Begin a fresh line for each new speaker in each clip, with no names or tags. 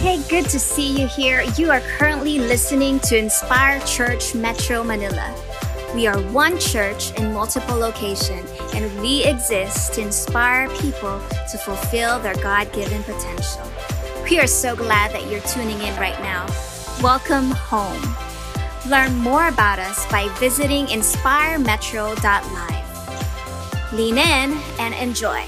Hey, good to see you here. You are currently listening to Inspire Church Metro Manila. We are one church in multiple locations, and we exist to inspire people to fulfill their God given potential. We are so glad that you're tuning in right now. Welcome home. Learn more about us by visiting inspiremetro.live. Lean in and enjoy.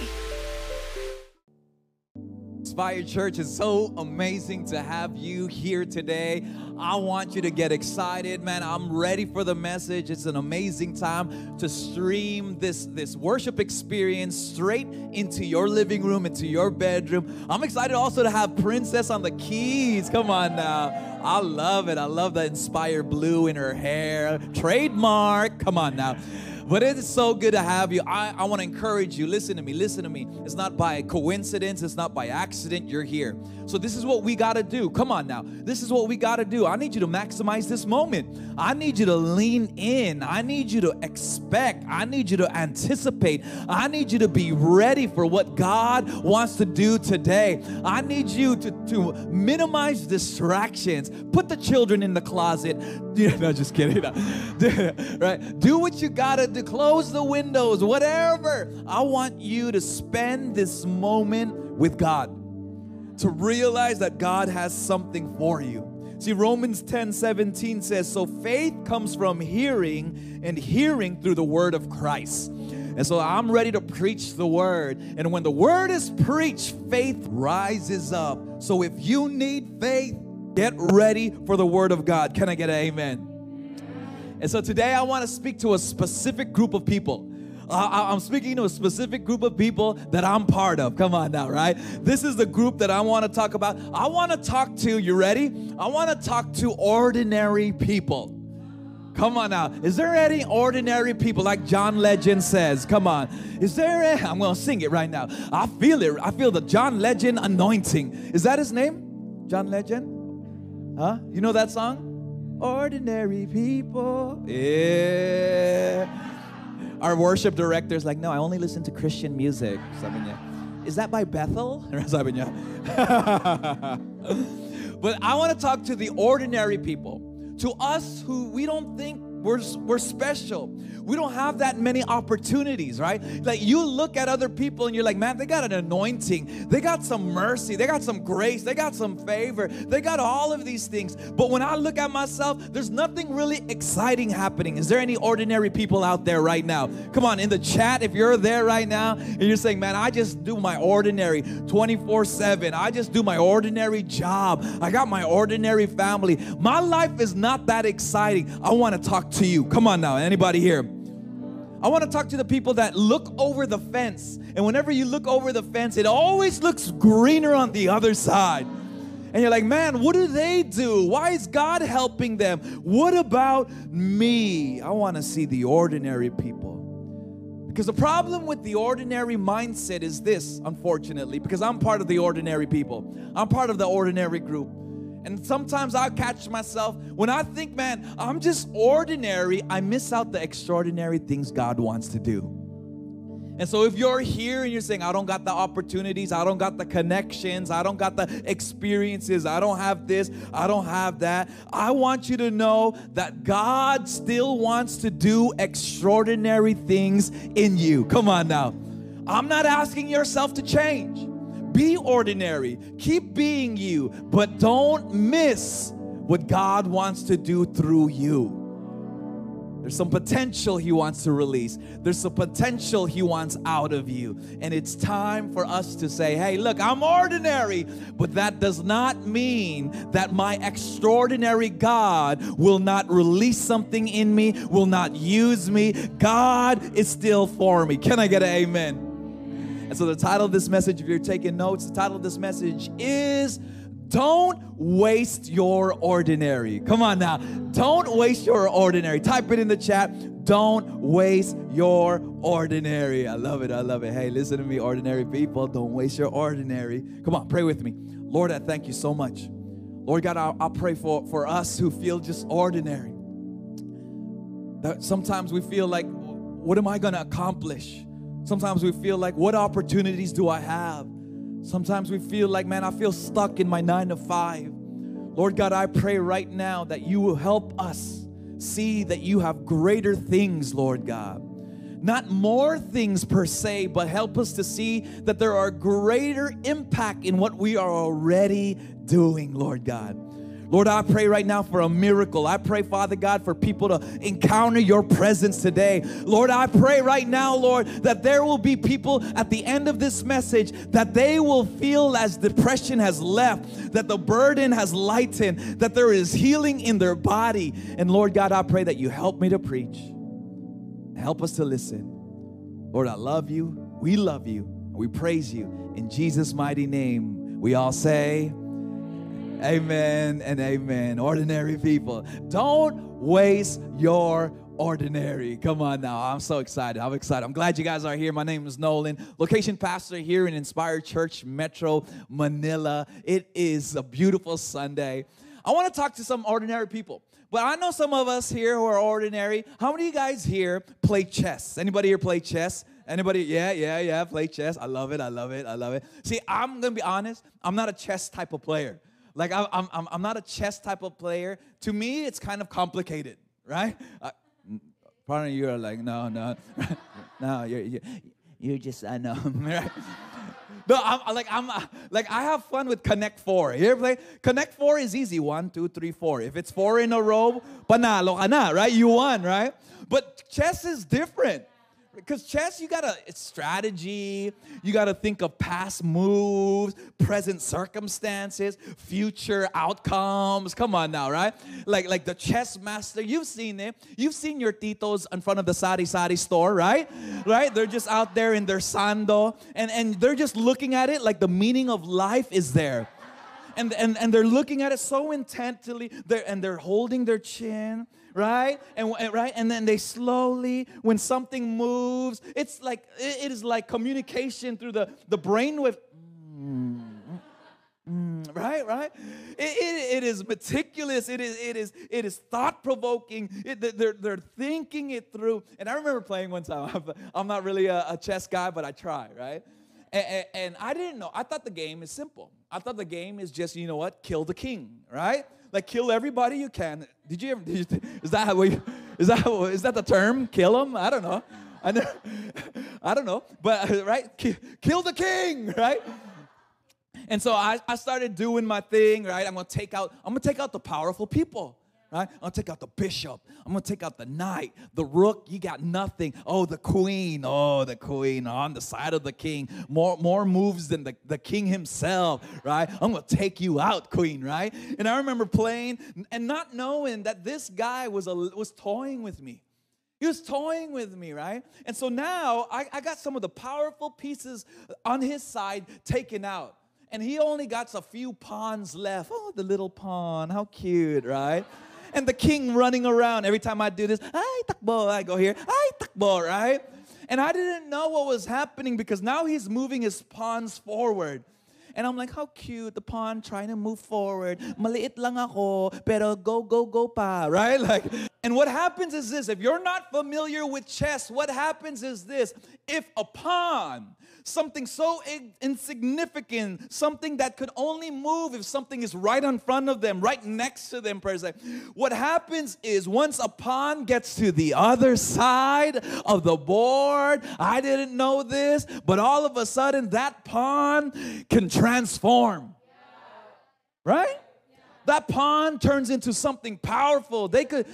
Inspire Church is so amazing to have you here today. I want you to get excited, man. I'm ready for the message. It's an amazing time to stream this, this worship experience straight into your living room, into your bedroom. I'm excited also to have Princess on the keys. Come on now. I love it. I love the Inspire blue in her hair. Trademark. Come on now. But it is so good to have you. I, I want to encourage you. Listen to me. Listen to me. It's not by coincidence. It's not by accident. You're here. So this is what we got to do. Come on now. This is what we got to do. I need you to maximize this moment. I need you to lean in. I need you to expect. I need you to anticipate. I need you to be ready for what God wants to do today. I need you to, to minimize distractions. Put the children in the closet. no, just kidding. right? Do what you got to do to close the windows, whatever. I want you to spend this moment with God, to realize that God has something for you. See, Romans 10 17 says, So faith comes from hearing, and hearing through the word of Christ. And so I'm ready to preach the word. And when the word is preached, faith rises up. So if you need faith, get ready for the word of God. Can I get an amen? And so today I want to speak to a specific group of people. Uh, I'm speaking to a specific group of people that I'm part of. Come on now, right? This is the group that I want to talk about. I want to talk to, you ready? I want to talk to ordinary people. Come on now. Is there any ordinary people like John Legend says? Come on. Is there i I'm going to sing it right now. I feel it. I feel the John Legend anointing. Is that his name? John Legend? Huh? You know that song? Ordinary people. Yeah. Our worship director is like, no, I only listen to Christian music. Is that by Bethel? But I want to talk to the ordinary people, to us who we don't think we're, we're special. We don't have that many opportunities, right? Like you look at other people and you're like, man, they got an anointing. They got some mercy. They got some grace. They got some favor. They got all of these things. But when I look at myself, there's nothing really exciting happening. Is there any ordinary people out there right now? Come on, in the chat, if you're there right now and you're saying, man, I just do my ordinary 24 7. I just do my ordinary job. I got my ordinary family. My life is not that exciting. I want to talk to you. Come on now, anybody here? I want to talk to the people that look over the fence. And whenever you look over the fence, it always looks greener on the other side. And you're like, man, what do they do? Why is God helping them? What about me? I want to see the ordinary people. Because the problem with the ordinary mindset is this, unfortunately, because I'm part of the ordinary people, I'm part of the ordinary group. And sometimes I catch myself when I think, man, I'm just ordinary, I miss out the extraordinary things God wants to do. And so if you're here and you're saying, I don't got the opportunities, I don't got the connections, I don't got the experiences, I don't have this, I don't have that, I want you to know that God still wants to do extraordinary things in you. Come on now. I'm not asking yourself to change. Be ordinary. Keep being you, but don't miss what God wants to do through you. There's some potential He wants to release. There's some potential He wants out of you. And it's time for us to say, hey, look, I'm ordinary, but that does not mean that my extraordinary God will not release something in me, will not use me. God is still for me. Can I get an amen? And so, the title of this message, if you're taking notes, the title of this message is Don't Waste Your Ordinary. Come on now. Don't waste your ordinary. Type it in the chat. Don't waste your ordinary. I love it. I love it. Hey, listen to me, ordinary people. Don't waste your ordinary. Come on, pray with me. Lord, I thank you so much. Lord God, I, pray for, for us who feel just ordinary. That sometimes we feel like, what am I going to accomplish? Sometimes we feel like, what opportunities do I have? Sometimes we feel like, man, I feel stuck in my nine to five. Lord God, I pray right now that you will help us see that you have greater things, Lord God. Not more things per se, but help us to see that there are greater impact in what we are already doing, Lord God. Lord, I pray right now for a miracle. I pray, Father God, for people to encounter your presence today. Lord, I pray right now, Lord, that there will be people at the end of this message that they will feel as depression has left, that the burden has lightened, that there is healing in their body. And Lord God, I pray that you help me to preach. Help us to listen. Lord, I love you. We love you. We praise you. In Jesus' mighty name, we all say, Amen and amen. Ordinary people. Don't waste your ordinary. Come on now. I'm so excited. I'm excited. I'm glad you guys are here. My name is Nolan, location pastor here in Inspired Church Metro Manila. It is a beautiful Sunday. I want to talk to some ordinary people. But I know some of us here who are ordinary. How many of you guys here play chess? Anybody here play chess? Anybody? Yeah, yeah, yeah, play chess. I love it. I love it. I love it. See, I'm going to be honest. I'm not a chess type of player. Like, I, am I'm, I'm not a chess type of player. To me, it's kind of complicated, right? Uh, of you are like, no, no, no, you're, you're, you're just, I know, right? No, I'm like I'm like I have fun with Connect Four. You ever play Connect Four? Is easy. One, two, three, four. If it's four in a row, panalo ka na, right? You won, right? But chess is different. Because chess, you gotta, it's strategy. You gotta think of past moves, present circumstances, future outcomes. Come on now, right? Like, like the chess master, you've seen it. You've seen your titos in front of the sari sari store, right? Right? They're just out there in their sando, and, and they're just looking at it like the meaning of life is there. And, and, and they're looking at it so intently, they're, and they're holding their chin right? And, right, and then they slowly, when something moves, it's like it is like communication through the the brainwave. Mm, right, right. It, it, it is meticulous. It is it is it is thought provoking. they're they're thinking it through. And I remember playing one time. I'm not really a, a chess guy, but I try, right? And, and, I didn't know. I thought the game is simple. I thought the game is just, you know what, kill the king, right? Like kill everybody you can. Did you ever? Did you, is that how? Is that is that the term? Kill them? I don't know. I know. I don't know. But right, kill the king, right? And so I, I started doing my thing, right? I'm gonna take out. I'm gonna take out the powerful people right? I'm gonna take out the bishop. I'm gonna take out the knight, the rook. You got nothing. Oh, the queen. Oh, the queen oh, on the side of the king. More more moves than the, the king himself, right? I'm gonna take you out, queen, right? And I remember playing and not knowing that this guy was a, was toying with me. He was toying with me, right? And so now I, I got some of the powerful pieces on his side taken out. And he only got a few pawns left. Oh, the little pawn. How cute, right? And the king running around. Every time I do this, ay, takbo, I go here, ay, takbo, right? And I didn't know what was happening because now he's moving his pawns forward. And I'm like, how cute, the pawn trying to move forward. Maliit lang ako, pero go, go, go pa, right? Like, and what happens is this, if you're not familiar with chess, what happens is this, if a pawn something so insignificant, something that could only move if something is right in front of them, right next to them, per se. What happens is once a pawn gets to the other side of the board, I didn't know this, but all of a sudden that pawn can transform. Right? That pawn turns into something powerful. They could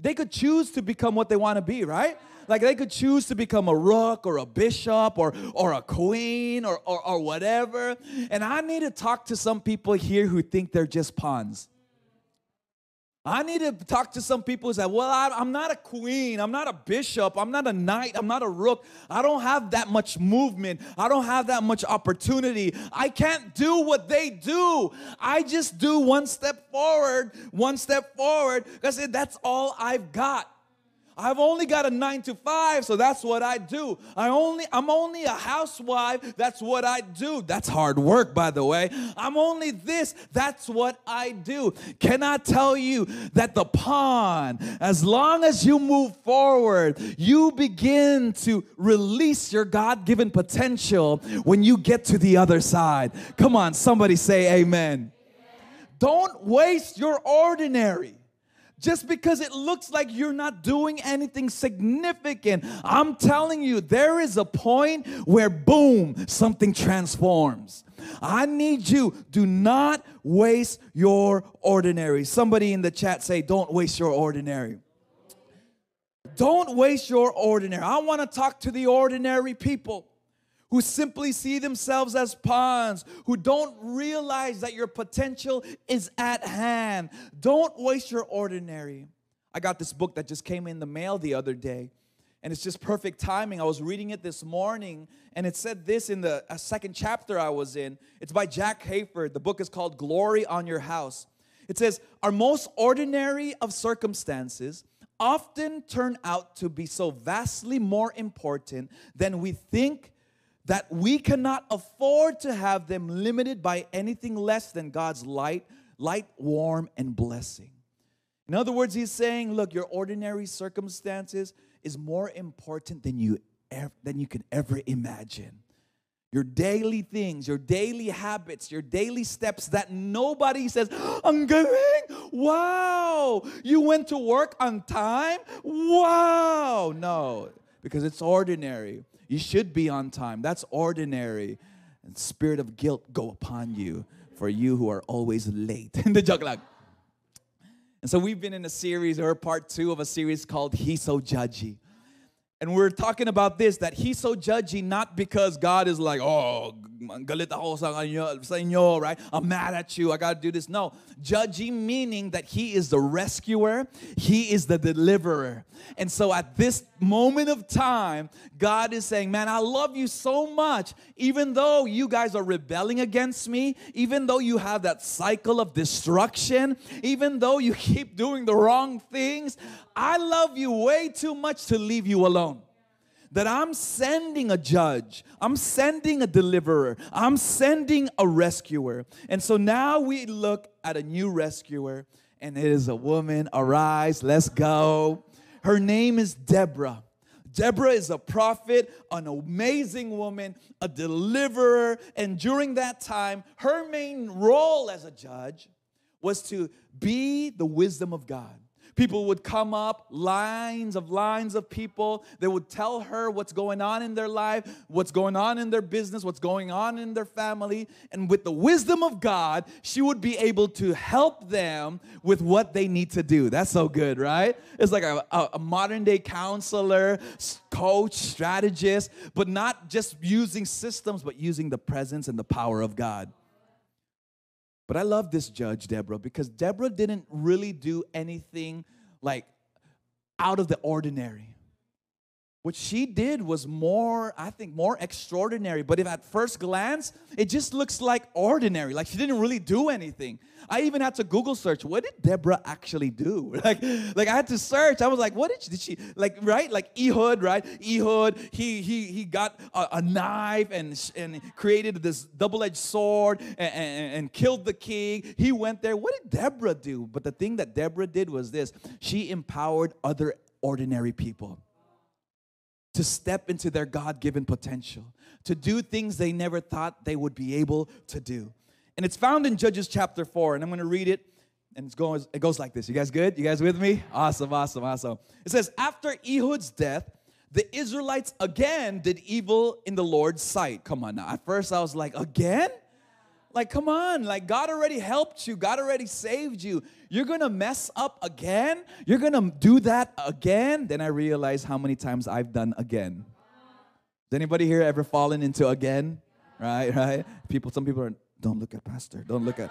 they could choose to become what they want to be, right? Like they could choose to become a rook or a bishop or, or a queen or, or, or whatever. And I need to talk to some people here who think they're just pawns. I need to talk to some people who say, Well, I, am not a queen. I'm not a bishop. I'm not a knight. I'm not a rook. I don't have that much movement. I don't have that much opportunity. I can't do what they do. I just do one step forward, one step forward, because that's all I've got. I've only got a 9 to 5, so that's what I do. I only I'm only a housewife, that's what I do. That's hard work by the way. I'm only this, that's what I do. Can I tell you that the pawn as long as you move forward, you begin to release your God-given potential when you get to the other side. Come on, somebody say amen. Don't waste your ordinary just because it looks like you're not doing anything significant. I'm telling you, there is a point where, boom, something transforms. I need you, do not waste your ordinary. Somebody in the chat say, Don't waste your ordinary. Don't waste your ordinary. I want to talk to the ordinary people who simply see themselves as pawns, who don't realize that your potential is at hand. Don't waste your ordinary. I got this book that just came in the mail the other day, and it's just perfect timing. I was reading it this morning, and it said this in the second chapter I was in. It's by Jack Hayford. The book is called Glory on Your House. It says, Our most ordinary of circumstances often turn out to be so vastly more important than we think that we cannot afford to have them limited by anything less than God's light, light, warm, and blessing. In other words, he's saying, look, your ordinary circumstances is more important than you ever, than you can ever imagine. Your daily things, your daily habits, your daily steps that nobody says, I'm going. Wow, you went to work on time? Wow. No, because it's ordinary. You should be on time. That's ordinary. And spirit of guilt go upon you for you who are always late. In the like. And so we've been in a series or part two of a series called He's So Judgy. And we're talking about this that he's so judgy not because God is like, oh, galit ako sa inyo, right? I'm mad at you. I got to do this. No, judgy meaning that he is the rescuer, he is the deliverer. And so at this moment of time, God is saying, man, I love you so much. Even though you guys are rebelling against me, even though you have that cycle of destruction, even though you keep doing the wrong things, I love you way too much to leave you alone. That I'm sending a judge, I'm sending a deliverer, I'm sending a rescuer. And so now we look at a new rescuer, and it is a woman. Arise, let's go. Her name is Deborah. Deborah is a prophet, an amazing woman, a deliverer, and during that time, her main role as a judge was to be the wisdom of God. People would come up, lines of lines of people. They would tell her what's going on in their life, what's going on in their business, what's going on in their family. And with the wisdom of God, she would be able to help them with what they need to do. That's so good, right? It's like a, a, a modern day counselor, coach, strategist, but not just using systems, but using the presence and the power of God. But I love this judge, Deborah, because Deborah didn't really do anything like out of the ordinary. What she did was more, I think, more extraordinary. But if at first glance, it just looks like ordinary, like she didn't really do anything. I even had to Google search, what did Deborah actually do? Like, like I had to search. I was like, what did she, did she like, right? Like Ehud, right? Ehud, he he he got a, a knife and and created this double-edged sword and, and, and killed the king. He went there. What did Deborah do? But the thing that Deborah did was this: she empowered other ordinary people to step into their God given potential, to do things they never thought they would be able to do. And it's found in Judges chapter 4, and I'm gonna read it. And it goes, it goes like this. You guys good? You guys with me? Awesome, awesome, awesome. It says, After Ehud's death, the Israelites again did evil in the Lord's sight. Come on now. At first, I was like, Again? Like, come on, like, God already helped you, God already saved you. You're gonna mess up again? You're gonna do that again? Then I realized how many times I've done again. Does anybody here ever fallen into again? Right, right? People, some people are, don't look at Pastor, don't look at.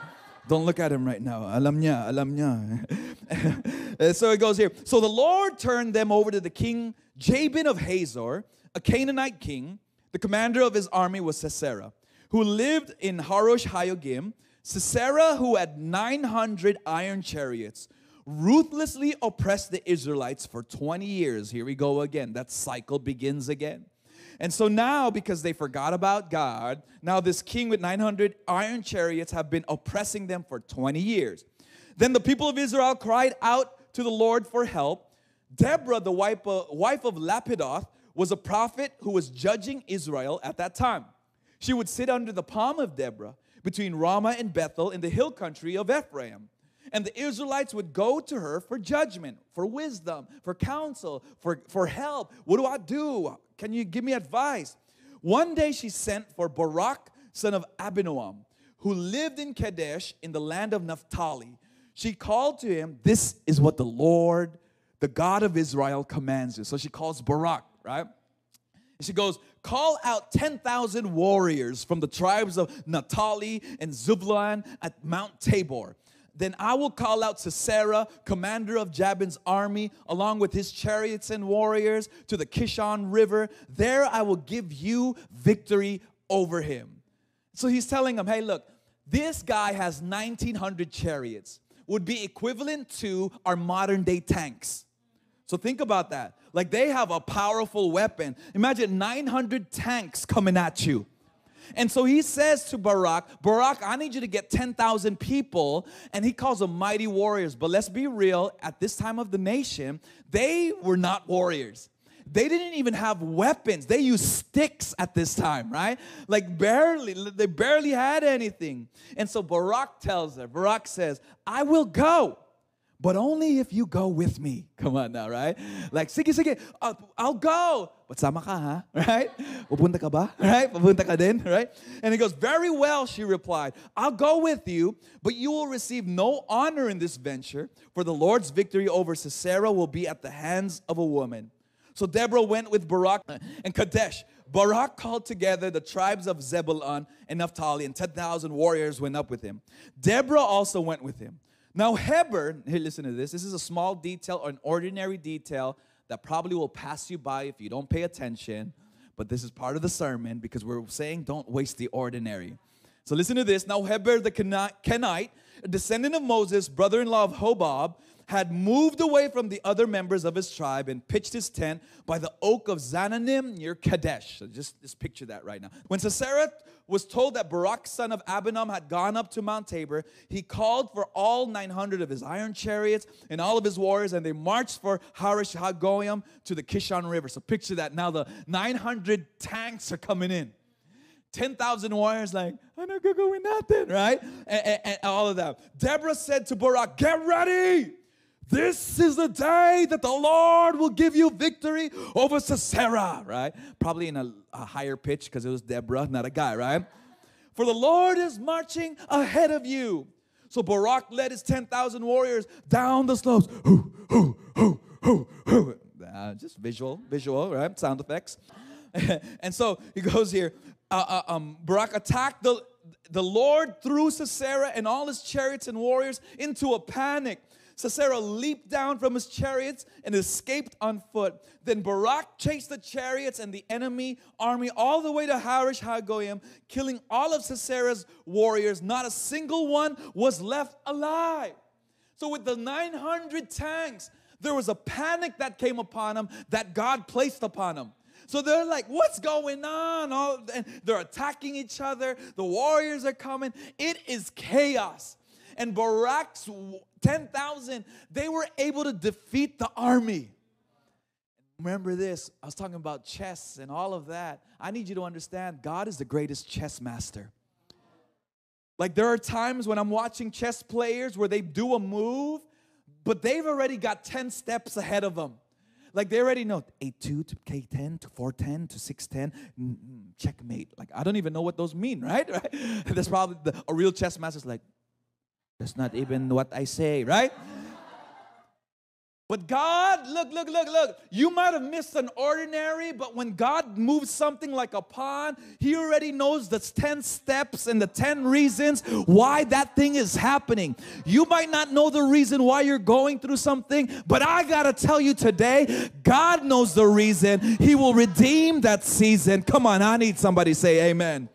Don't look at him right now. Alam niya, alam niya. so it goes here. So the Lord turned them over to the king Jabin of Hazor, a Canaanite king. The commander of his army was Sisera who lived in Harosh Hayogim, Sisera, who had 900 iron chariots, ruthlessly oppressed the Israelites for 20 years. Here we go again. That cycle begins again. And so now, because they forgot about God, now this king with 900 iron chariots have been oppressing them for 20 years. Then the people of Israel cried out to the Lord for help. Deborah, the wife of, Lapidoth, was a prophet who was judging Israel at that time. She would sit under the palm of Deborah between Ramah and Bethel in the hill country of Ephraim. And the Israelites would go to her for judgment, for wisdom, for counsel, for, for help. What do I do? Can you give me advice? One day she sent for Barak, son of Abinoam, who lived in Kadesh in the land of Naphtali. She called to him, This is what the Lord, the God of Israel, commands you. So she calls Barak, right? She goes, Call out 10,000 warriors from the tribes of Naphtali and Zebulun at Mount Tabor. Then I will call out Sisera, commander of Jabin's army, along with his chariots and warriors, to the Kishon River. There I will give you victory over him. So he's telling them, hey, look, this guy has 1,900 chariots, would be equivalent to our modern day tanks. So think about that. Like they have a powerful weapon. Imagine 900 tanks coming at you. And so he says to Barak, Barak, I need you to get 10,000 people. And he calls them mighty warriors. But let's be real, at this time of the nation, they were not warriors. They didn't even have weapons. They used sticks at this time, right? Like barely, they barely had anything. And so Barak tells her, Barak says, I will go but only if you go with me. Come on now, right? Like, sige, sige, I'll, I'll go. But sama ka, ha? Right? Pupunta ka ba? Right? Pupunta ka din, right? And he goes, very well, she replied. I'll go with you, but you will receive no honor in this venture, for the Lord's victory over Sisera will be at the hands of a woman. So Deborah went with Barak and Kadesh. Barak called together the tribes of Zebulun and Naphtali, and 10,000 warriors went up with him. Deborah also went with him. Now, Heber, here, listen to this. This is a small detail or an ordinary detail that probably will pass you by if you don't pay attention. But this is part of the sermon because we're saying don't waste the ordinary. So listen to this. Now, Heber the Kenite, a descendant of Moses, brother in law of Hobab, had moved away from the other members of his tribe and pitched his tent by the oak of Zaanannim near Kadesh. So just, just picture that right now. When Sisera was told that Barak, son of Abinoam, had gone up to Mount Tabor, he called for all 900 of his iron chariots and all of his warriors, and they marched for Harish Hagoyim to the Kishon River. So picture that. Now the 900 tanks are coming in. 10,000 warriors, like, I'm not gonna go with nothing, right? And, and, and all of that. Deborah said to Barak, Get ready! This is the day that the Lord will give you victory over Sisera, right? Probably in a, a higher pitch because it was Deborah, not a guy, right? For the Lord is marching ahead of you. So Barak led his 10,000 warriors down the slopes. Hoo, hoo, hoo, hoo, hoo. Uh, just visual, visual, right? Sound effects. and so he goes here. Uh, uh, um, Barak attacked the, the Lord threw Sisera and all his chariots and warriors into a panic. Sisera leaped down from his chariots and escaped on foot. Then Barak chased the chariots and the enemy army all the way to Harish Hagoyim, killing all of Sisera's warriors. Not a single one was left alive. So, with the 900 tanks, there was a panic that came upon them that God placed upon them. So they're like, what's going on? All, and they're attacking each other. The warriors are coming. It is chaos. And Barak's 10,000, they were able to defeat the army. Remember this, I was talking about chess and all of that. I need you to understand God is the greatest chess master. Like there are times when I'm watching chess players where they do a move, but they've already got 10 steps ahead of them. Like they already know 8 2 to K10 to 410 to 610, mm, mm, checkmate. Like I don't even know what those mean, right? right? That's probably the, a real chess master's like, that's not even what I say, right? But God, look, look, look, look. You might have missed an ordinary, but when God moves something like a pawn, He already knows the 10 steps and the 10 reasons why that thing is happening. You might not know the reason why you're going through something, but I gotta tell you today, God knows the reason. He will redeem that season. Come on, I need somebody say amen.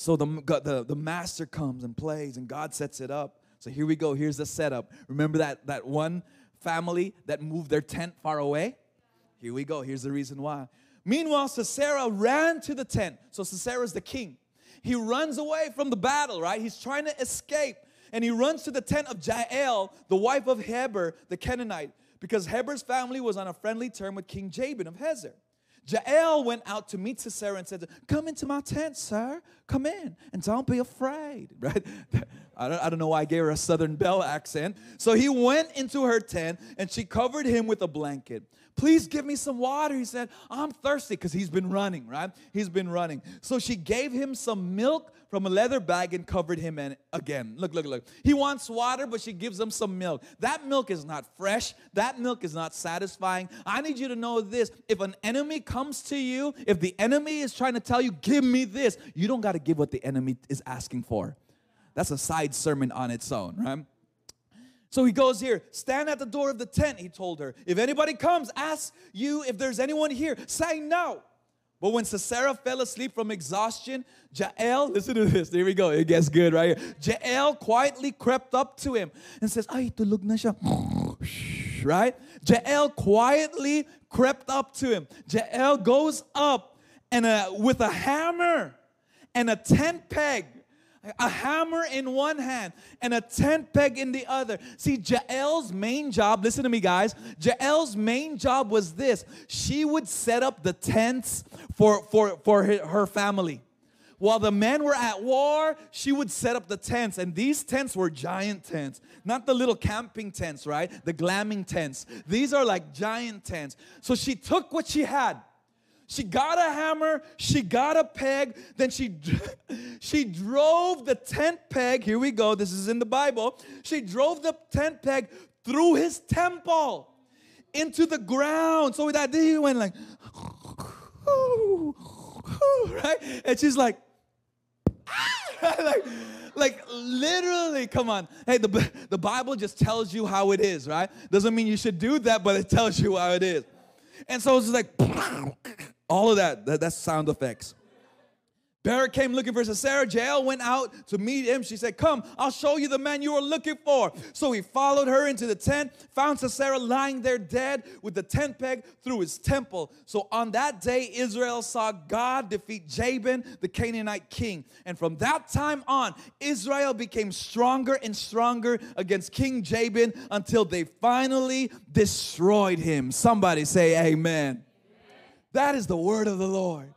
So the, the, the master comes and plays, and God sets it up. So here we go. Here's the setup. Remember that, that one family that moved their tent far away? Here we go. Here's the reason why. Meanwhile, Sisera ran to the tent. So Sisera's the king. He runs away from the battle, right? He's trying to escape. And he runs to the tent of Jael, the wife of Heber, the Canaanite, because Heber's family was on a friendly term with King Jabin of Hazor. Jael went out to meet Sisera and said, Come into my tent, sir. Come in and don't be afraid. Right? I don't, I don't know why I gave her a Southern Belle accent. So he went into her tent and she covered him with a blanket. Please give me some water. He said, I'm thirsty because he's been running, right? He's been running. So she gave him some milk from a leather bag and covered him in again. Look, look, look. He wants water, but she gives him some milk. That milk is not fresh. That milk is not satisfying. I need you to know this. If an enemy comes to you, if the enemy is trying to tell you, give me this, you don't got to give what the enemy is asking for. That's a side sermon on its own, right? So he goes here, stand at the door of the tent, he told her. If anybody comes, ask you if there's anyone here. Say no. But when Sisera fell asleep from exhaustion, Jael, listen to this, there we go, it gets good right here. Jael quietly crept up to him and says, Ay, tulog na siya. right? Jael quietly crept up to him. Jael goes up and uh, with a hammer and a tent peg a hammer in one hand and a tent peg in the other. See, Jael's main job, listen to me, guys. Jael's main job was this she would set up the tents for, for, for her family. While the men were at war, she would set up the tents. And these tents were giant tents, not the little camping tents, right? The glamping tents. These are like giant tents. So she took what she had she got a hammer, she got a peg, then she she drove the tent peg. Here we go. This is in the Bible. She drove the tent peg through his temple into the ground. So with that, he went like, right? And she's like, like, like literally, come on. Hey, the, the Bible just tells you how it is, right? Doesn't mean you should do that, but it tells you how it is. And so it's like, all of that, that that's sound effects. Barak came looking for Sisera. Jael went out to meet him. She said, Come, I'll show you the man you are looking for. So he followed her into the tent, found Sisera lying there dead with the tent peg through his temple. So on that day, Israel saw God defeat Jabin, the Canaanite king. And from that time on, Israel became stronger and stronger against King Jabin until they finally destroyed him. Somebody say, Amen. That is the word of the Lord.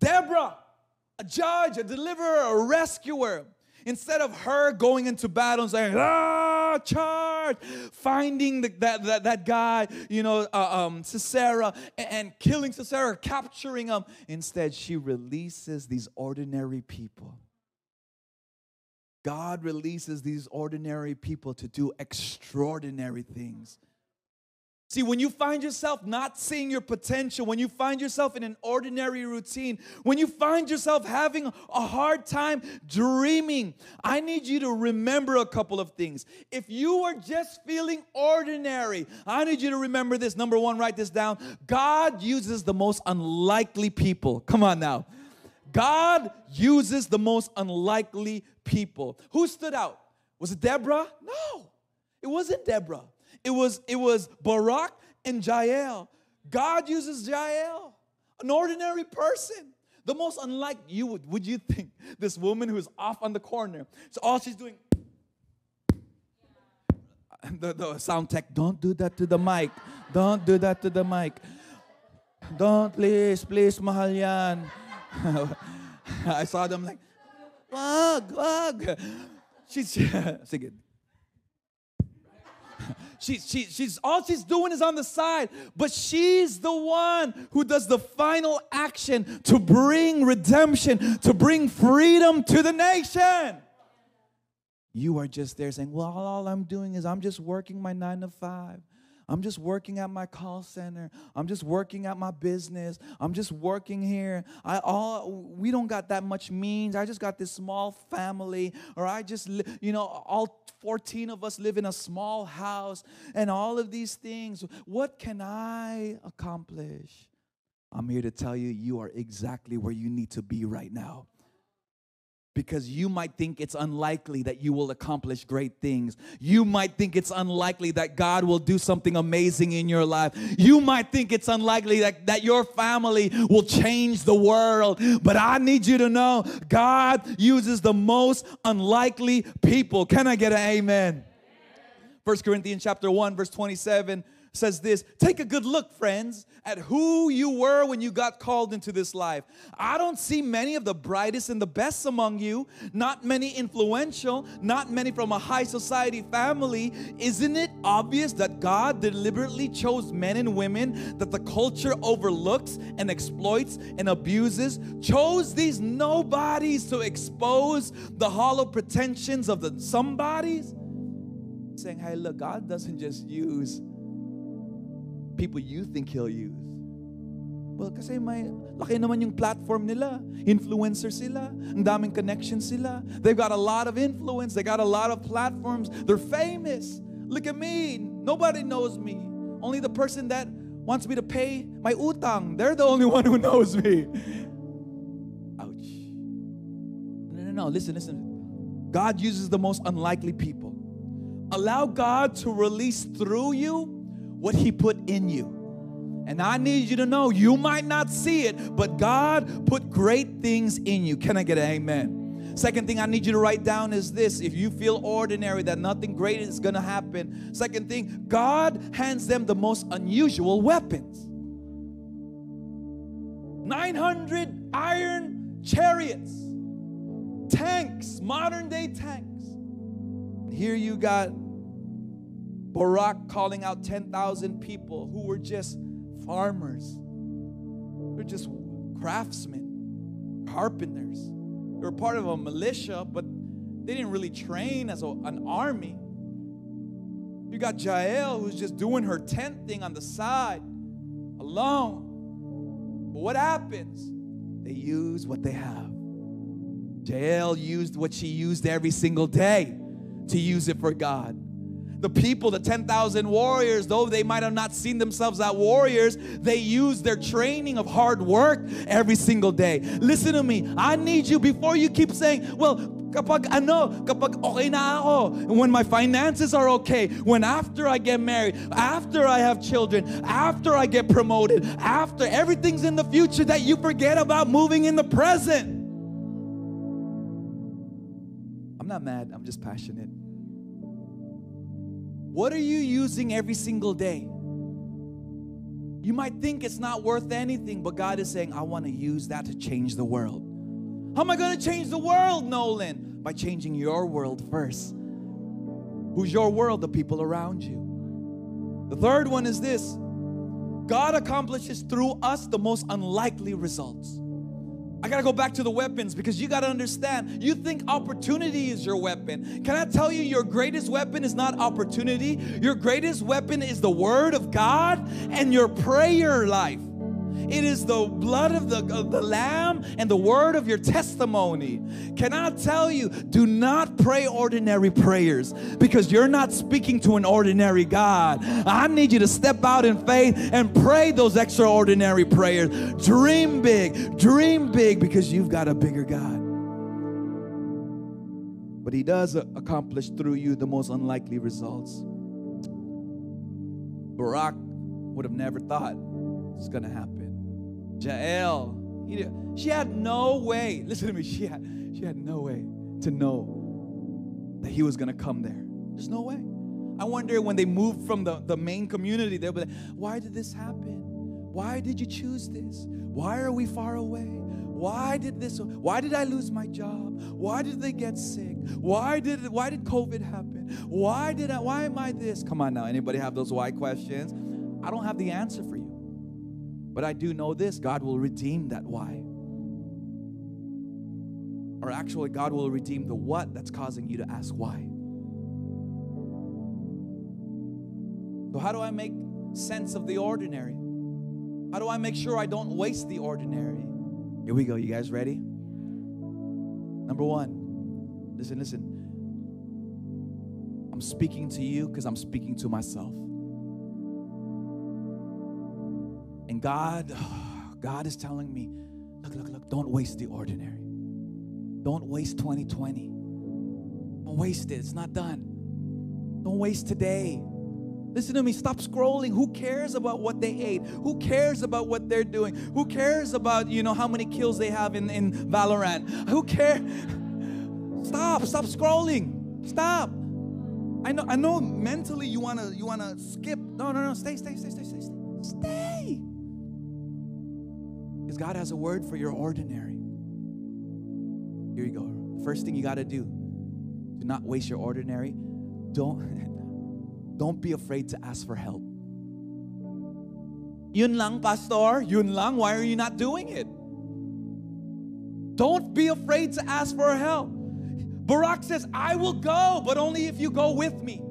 Deborah, a judge, a deliverer, a rescuer. Instead of her going into battle and saying, ah, charge, finding the, that, that, that guy, you know, uh, um, Sisera, and, and killing Sisera, capturing him, instead she releases these ordinary people. God releases these ordinary people to do extraordinary things. See, when you find yourself not seeing your potential, when you find yourself in an ordinary routine, when you find yourself having a hard time dreaming, I need you to remember a couple of things. If you are just feeling ordinary, I need you to remember this. Number one, write this down. God uses the most unlikely people. Come on now. God uses the most unlikely people. Who stood out? Was it Deborah? No, it wasn't Deborah. It was, it was Barak and Jael. God uses Jael, an ordinary person. The most unlike you would, would you think this woman who's off on the corner. So all she's doing, the, the sound tech, don't do that to the mic. Don't do that to the mic. Don't, please, please, mahal yan. I saw them like, wag, wag. She's, sige, she, she, she's all she's doing is on the side, but she's the one who does the final action to bring redemption, to bring freedom to the nation. You are just there saying, Well, all I'm doing is I'm just working my nine to five. I'm just working at my call center. I'm just working at my business. I'm just working here. I all we don't got that much means. I just got this small family or I just you know all 14 of us live in a small house and all of these things. What can I accomplish? I'm here to tell you you are exactly where you need to be right now. Because you might think it's unlikely that you will accomplish great things. You might think it's unlikely that God will do something amazing in your life. You might think it's unlikely that, that your family will change the world. But I need you to know God uses the most unlikely people. Can I get an amen? First Corinthians chapter 1 verse 27 says this Take a good look, friends, at who you were when you got called into this life. I don't see many of the brightest and the best among you, not many influential, not many from a high society family. Isn't it obvious that God deliberately chose men and women that the culture overlooks and exploits and abuses? Chose these nobodies to expose the hollow pretensions of the somebodies? Saying, hey, look, God doesn't just use people you think He'll use. Well, kasi may laki naman yung platform nila. Influencer sila. Ang daming connections sila. They've got a lot of influence. They got a lot of platforms. They're famous. Look at me. Nobody knows me. Only the person that wants me to pay my utang. They're the only one who knows me. Ouch. No, no, no. Listen, listen. God uses the most unlikely people. Allow God to release through you what He put in you. And I need you to know you might not see it, but God put great things in you. Can I get an amen? Second thing I need you to write down is this if you feel ordinary, that nothing great is gonna happen. Second thing, God hands them the most unusual weapons 900 iron chariots, tanks, modern day tanks. Here you got Barak calling out 10,000 people who were just farmers. They're just craftsmen, carpenters. They were part of a militia, but they didn't really train as a, an army. You got Jael who's just doing her tent thing on the side alone. But what happens? They use what they have. Jael used what she used every single day to use it for God the people, the 10,000 warriors, though they might have not seen themselves as warriors, they use their training of hard work every single day. Listen to me. I need you before you keep saying, well, kapag ano, kapag okay na ako, when my finances are okay, when after I get married, after I have children, after I get promoted, after everything's in the future that you forget about moving in the present. I'm not mad, I'm just passionate. What are you using every single day? You might think it's not worth anything, but God is saying, I want to use that to change the world. How am I going to change the world, Nolan? By changing your world first. Who's your world? The people around you. The third one is this God accomplishes through us the most unlikely results. I gotta go back to the weapons because you gotta understand. You think opportunity is your weapon. Can I tell you, your greatest weapon is not opportunity? Your greatest weapon is the Word of God and your prayer life. It is the blood of the, of the Lamb and the word of your testimony. Can I tell you, do not pray ordinary prayers because you're not speaking to an ordinary God. I need you to step out in faith and pray those extraordinary prayers. Dream big, dream big because you've got a bigger God. But He does accomplish through you the most unlikely results. Barak would have never thought it's going to happen. Jael. He, she had no way, listen to me, she had, she had no way to know that he was going to come there. There's no way. I wonder when they moved from the, the main community, they'll be like, why did this happen? Why did you choose this? Why are we far away? Why did this? Why did I lose my job? Why did they get sick? Why did why did COVID happen? Why did I why am I this? Come on now, anybody have those why questions? I don't have the answer for. But I do know this God will redeem that why. Or actually, God will redeem the what that's causing you to ask why. So, how do I make sense of the ordinary? How do I make sure I don't waste the ordinary? Here we go. You guys ready? Number one, listen, listen. I'm speaking to you because I'm speaking to myself. And God, God is telling me, look, look, look, don't waste the ordinary. Don't waste 2020. Don't waste it. It's not done. Don't waste today. Listen to me, stop scrolling. Who cares about what they ate? Who cares about what they're doing? Who cares about, you know, how many kills they have in, in Valorant? Who cares? Stop, stop scrolling. Stop. I know, I know mentally you wanna you wanna skip. No, no, no, stay, stay, stay, stay, stay, stay. Stay. Because God has a word for your ordinary. Here you go. First thing you gotta do, do not waste your ordinary. Don't don't be afraid to ask for help. Yun lang, pastor. Yun lang. Why are you not doing it? Don't be afraid to ask for help. Barak says, I will go, but only if you go with me.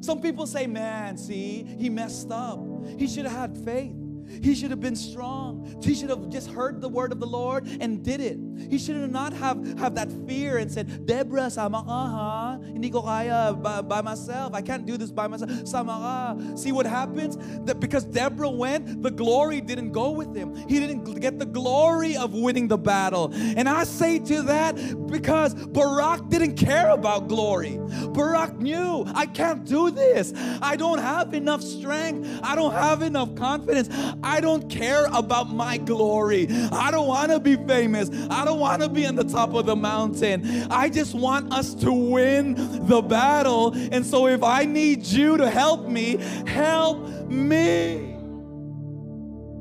Some people say, man, see, he messed up. He should have had faith. He should have been strong. He should have just heard the word of the Lord and did it. He should have not have, have that fear and said, Deborah, sama ka? Hindi ko kaya by, by myself. I can't do this by myself. Sama ka. See what happens? That because Deborah went, the glory didn't go with him. He didn't get the glory of winning the battle. And I say to that because Barak didn't care about glory. Barak knew, I can't do this. I don't have enough strength. I don't have enough confidence. I don't care about my glory. I don't want to be famous. I don't want to be on the top of the mountain. I just want us to win the battle. And so if I need you to help me, help me.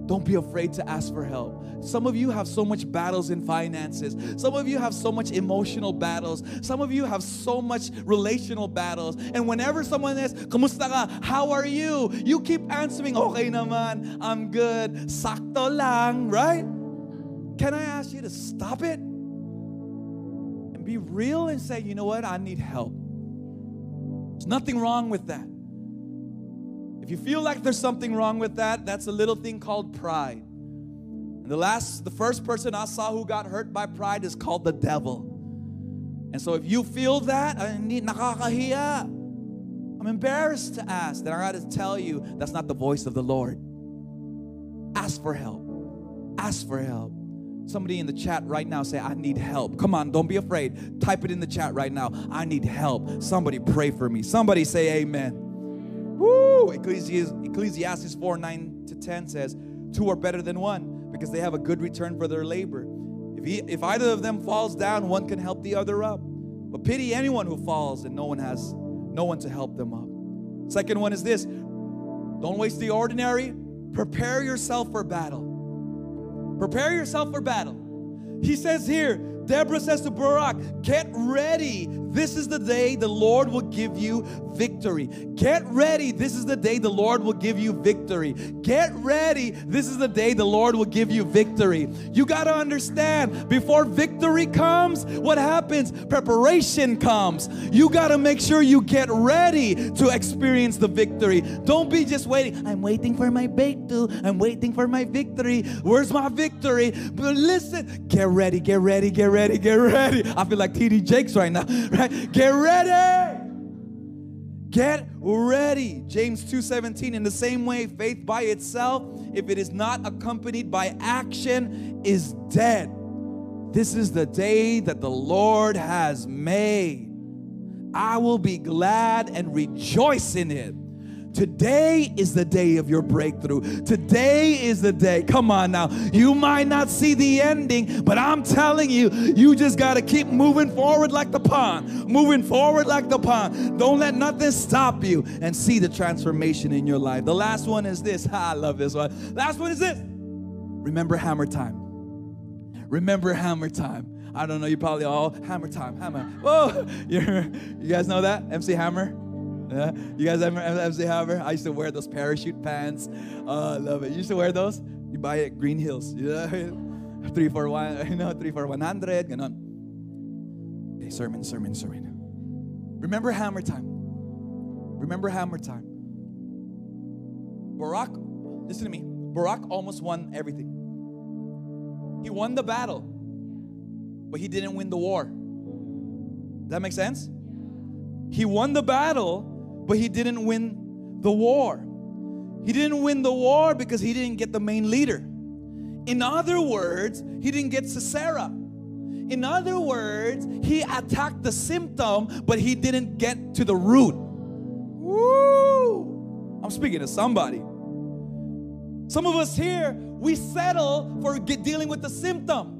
Don't be afraid to ask for help. Some of you have so much battles in finances. Some of you have so much emotional battles. Some of you have so much relational battles. And whenever someone asks, Kumusta ka? How are you? You keep answering, Okay naman, I'm good. Sakto lang, right? Can I ask you to stop it? And be real and say, you know what? I need help. There's nothing wrong with that. If you feel like there's something wrong with that, that's a little thing called pride. And the last, the first person I saw who got hurt by pride is called the devil. And so if you feel that. I'm embarrassed to ask. Then I got to tell you, that's not the voice of the Lord. Ask for help. Ask for help. Somebody in the chat right now say, I need help. Come on, don't be afraid. Type it in the chat right now. I need help. Somebody pray for me. Somebody say amen. Woo! Ecclesiastes 4 9 to 10 says, Two are better than one because they have a good return for their labor. If, he, if either of them falls down, one can help the other up. But pity anyone who falls and no one has no one to help them up. Second one is this don't waste the ordinary, prepare yourself for battle. Prepare yourself for battle. He says here, Deborah says to Barak, Get ready. This is the day the Lord will give you victory. Get ready. This is the day the Lord will give you victory. Get ready. This is the day the Lord will give you victory. You got to understand before victory comes, what happens? Preparation comes. You got to make sure you get ready to experience the victory. Don't be just waiting. I'm waiting for my breakthrough. I'm waiting for my victory. Where's my victory? But listen, get ready, get ready, get ready, get ready. I feel like TD Jakes right now, right? Get ready. Get ready. James 2:17 in the same way faith by itself if it is not accompanied by action is dead. This is the day that the Lord has made. I will be glad and rejoice in it. Today is the day of your breakthrough. Today is the day. Come on now. You might not see the ending, but I'm telling you, you just got to keep moving forward like the pawn. Moving forward like the pawn. Don't let nothing stop you and see the transformation in your life. The last one is this. I love this one. Last one is this. Remember hammer time. Remember hammer time. I don't know, you probably all hammer time, hammer. Whoa, you you guys know that? MC Hammer? Yeah? You guys ever MC Hammer? I used to wear those parachute pants. Oh, I love it. You used to wear those? You buy it Greenhills. Yeah. Three for one, you know, three for one hundred, ganon. Okay, sermon, sermon, sermon. Remember hammer time. Remember hammer time. Barak, listen to me. Barak almost won everything. He won the battle, but he didn't win the war. Does that make sense? He won the battle, but he didn't win the war. He didn't win the war because he didn't get the main leader. In other words, he didn't get Sisera. In other words, he attacked the symptom, but he didn't get to the root. Woo! I'm speaking to somebody. Some of us here, we settle for dealing with the symptom.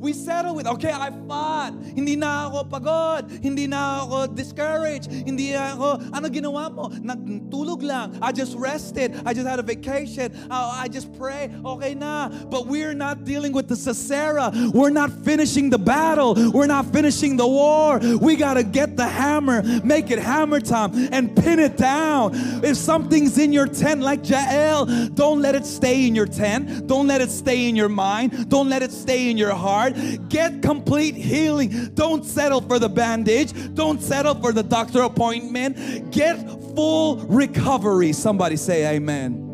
We settle with, okay, I fought. Hindi na ako pagod. Hindi na ako discouraged. Hindi ako, ano ginawa mo? Nagtulog lang. I just rested. I just had a vacation. I, I just pray. Okay na. But we're not dealing with the Sisera. We're not finishing the battle. We're not finishing the war. We got to get the hammer, make it hammer time, and pin it down. If something's in your tent, like Jael, don't let it stay in your tent. Don't let it stay in your mind. Don't let it stay in your heart. Get complete healing. Don't settle for the bandage. Don't settle for the doctor appointment. Get full recovery. Somebody say amen.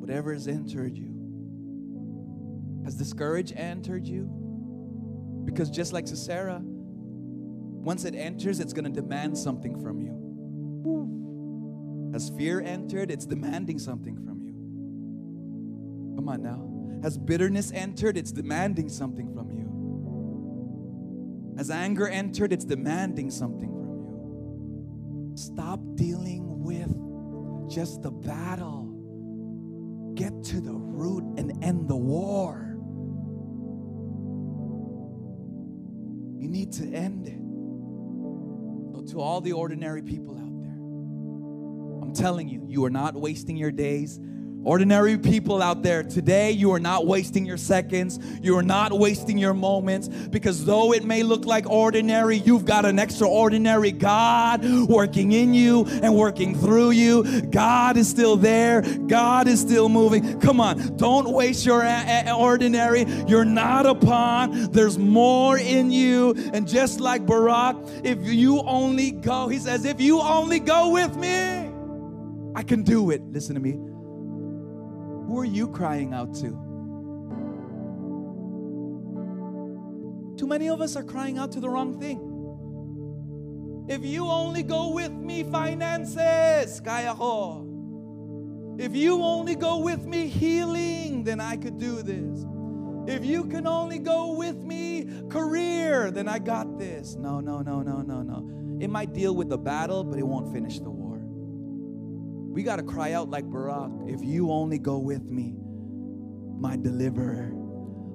Whatever has entered you, has discouraged entered you? Because just like Sisera, once it enters, it's going to demand something from you. Has fear entered, it's demanding something from you. Come on now. Has bitterness entered, it's demanding something from you. Has anger entered, it's demanding something from you. Stop dealing with just the battle. Get to the root and end the war. You need to end it. So, to all the ordinary people out there, I'm telling you, you are not wasting your days. Ordinary people out there, today you are not wasting your seconds. You are not wasting your moments because though it may look like ordinary, you've got an extraordinary God working in you and working through you. God is still there, God is still moving. Come on, don't waste your a- a- ordinary. You're not a pawn, there's more in you. And just like Barak, if you only go, he says, if you only go with me, I can do it. Listen to me. Who are you crying out to? Too many of us are crying out to the wrong thing. If you only go with me, finances, kaya. If you only go with me, healing, then I could do this. If you can only go with me, career, then I got this. No, no, no, no, no, no. It might deal with the battle, but it won't finish the war. We got to cry out like Barak if you only go with me, my deliverer,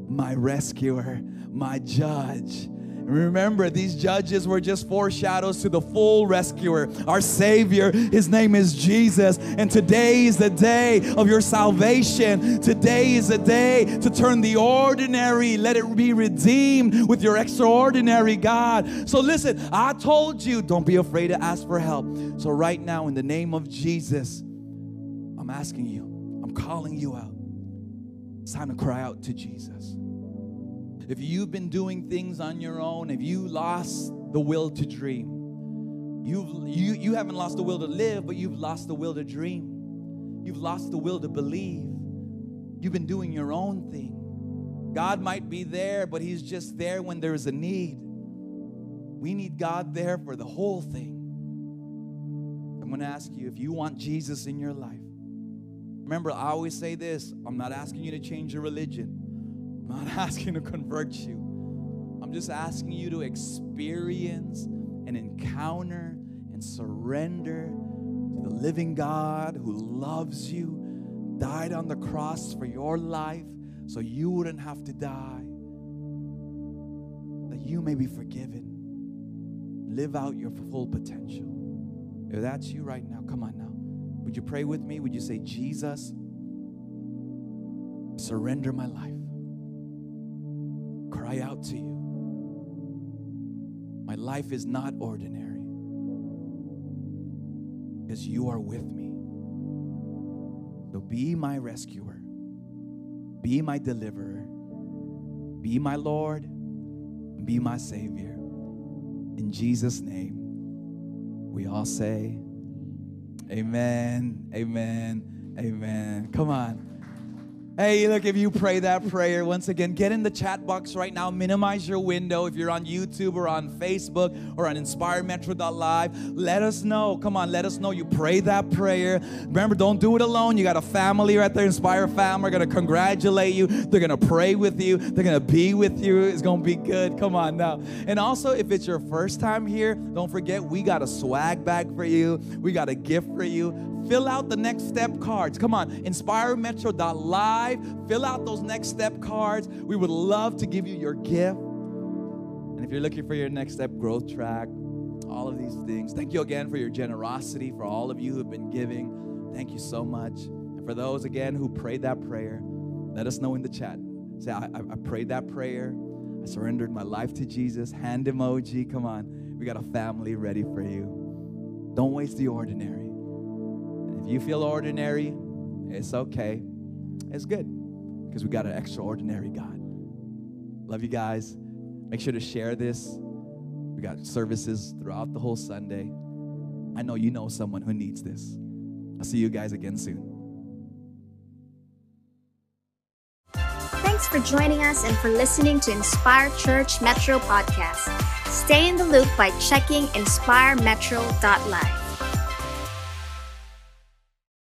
my rescuer, my judge. Remember, these judges were just foreshadows to the full rescuer, our Savior. His name is Jesus. And today is the day of your salvation. Today is the day to turn the ordinary, let it be redeemed with your extraordinary God. So, listen, I told you, don't be afraid to ask for help. So, right now, in the name of Jesus, I'm asking you, I'm calling you out. It's time to cry out to Jesus if you've been doing things on your own, if you lost the will to dream, you've, you, you haven't lost the will to live, but you've lost the will to dream. You've lost the will to believe. You've been doing your own thing. God might be there, but He's just there when there's a need. We need God there for the whole thing. I'm going to ask you if you want Jesus in your life. Remember, I always say this I'm not asking you to change your religion. I'm not asking to convert you. I'm just asking you to experience and encounter and surrender to the living God who loves you, died on the cross for your life so you wouldn't have to die, that you may be forgiven. Live out your full potential. If that's you right now, come on now. Would you pray with me? Would you say, Jesus, surrender my life? Cry out to you. My life is not ordinary because you are with me. So be my rescuer, be my deliverer, be my Lord, be my Savior. In Jesus' name, we all say, Amen, Amen, Amen. Come on. Hey, look, if you pray that prayer, once again, get in the chat box right now. Minimize your window. If you're on YouTube or on Facebook or on inspiremetro.live, let us know. Come on, let us know you pray that prayer. Remember, don't do it alone. You got a family right there, Inspire family. We're going to congratulate you. They're going to pray with you. They're going to be with you. It's going to be good. Come on now. And also, if it's your first time here, don't forget we got a swag bag for you. We got a gift for you fill out the next step cards. Come on, inspiremetro.live. Fill out those next step cards. We would love to give you your gift. And if you're looking for your next step growth track, all of these things, thank you again for your generosity, for all of you who've been giving. Thank you so much. And for those again who prayed that prayer, let us know in the chat. Say, I, I prayed that prayer. I surrendered my life to Jesus. Hand emoji. Come on. We got a family ready for you. Don't waste the ordinary. If you feel ordinary, it's okay. It's good because we got an extraordinary God. Love you guys. Make sure to share this. We got services throughout the whole Sunday. I know you know someone who needs this. I'll see you guys again soon.
Thanks for joining us and for listening to Inspire Church Metro podcast. Stay in the loop by checking inspiremetro.live.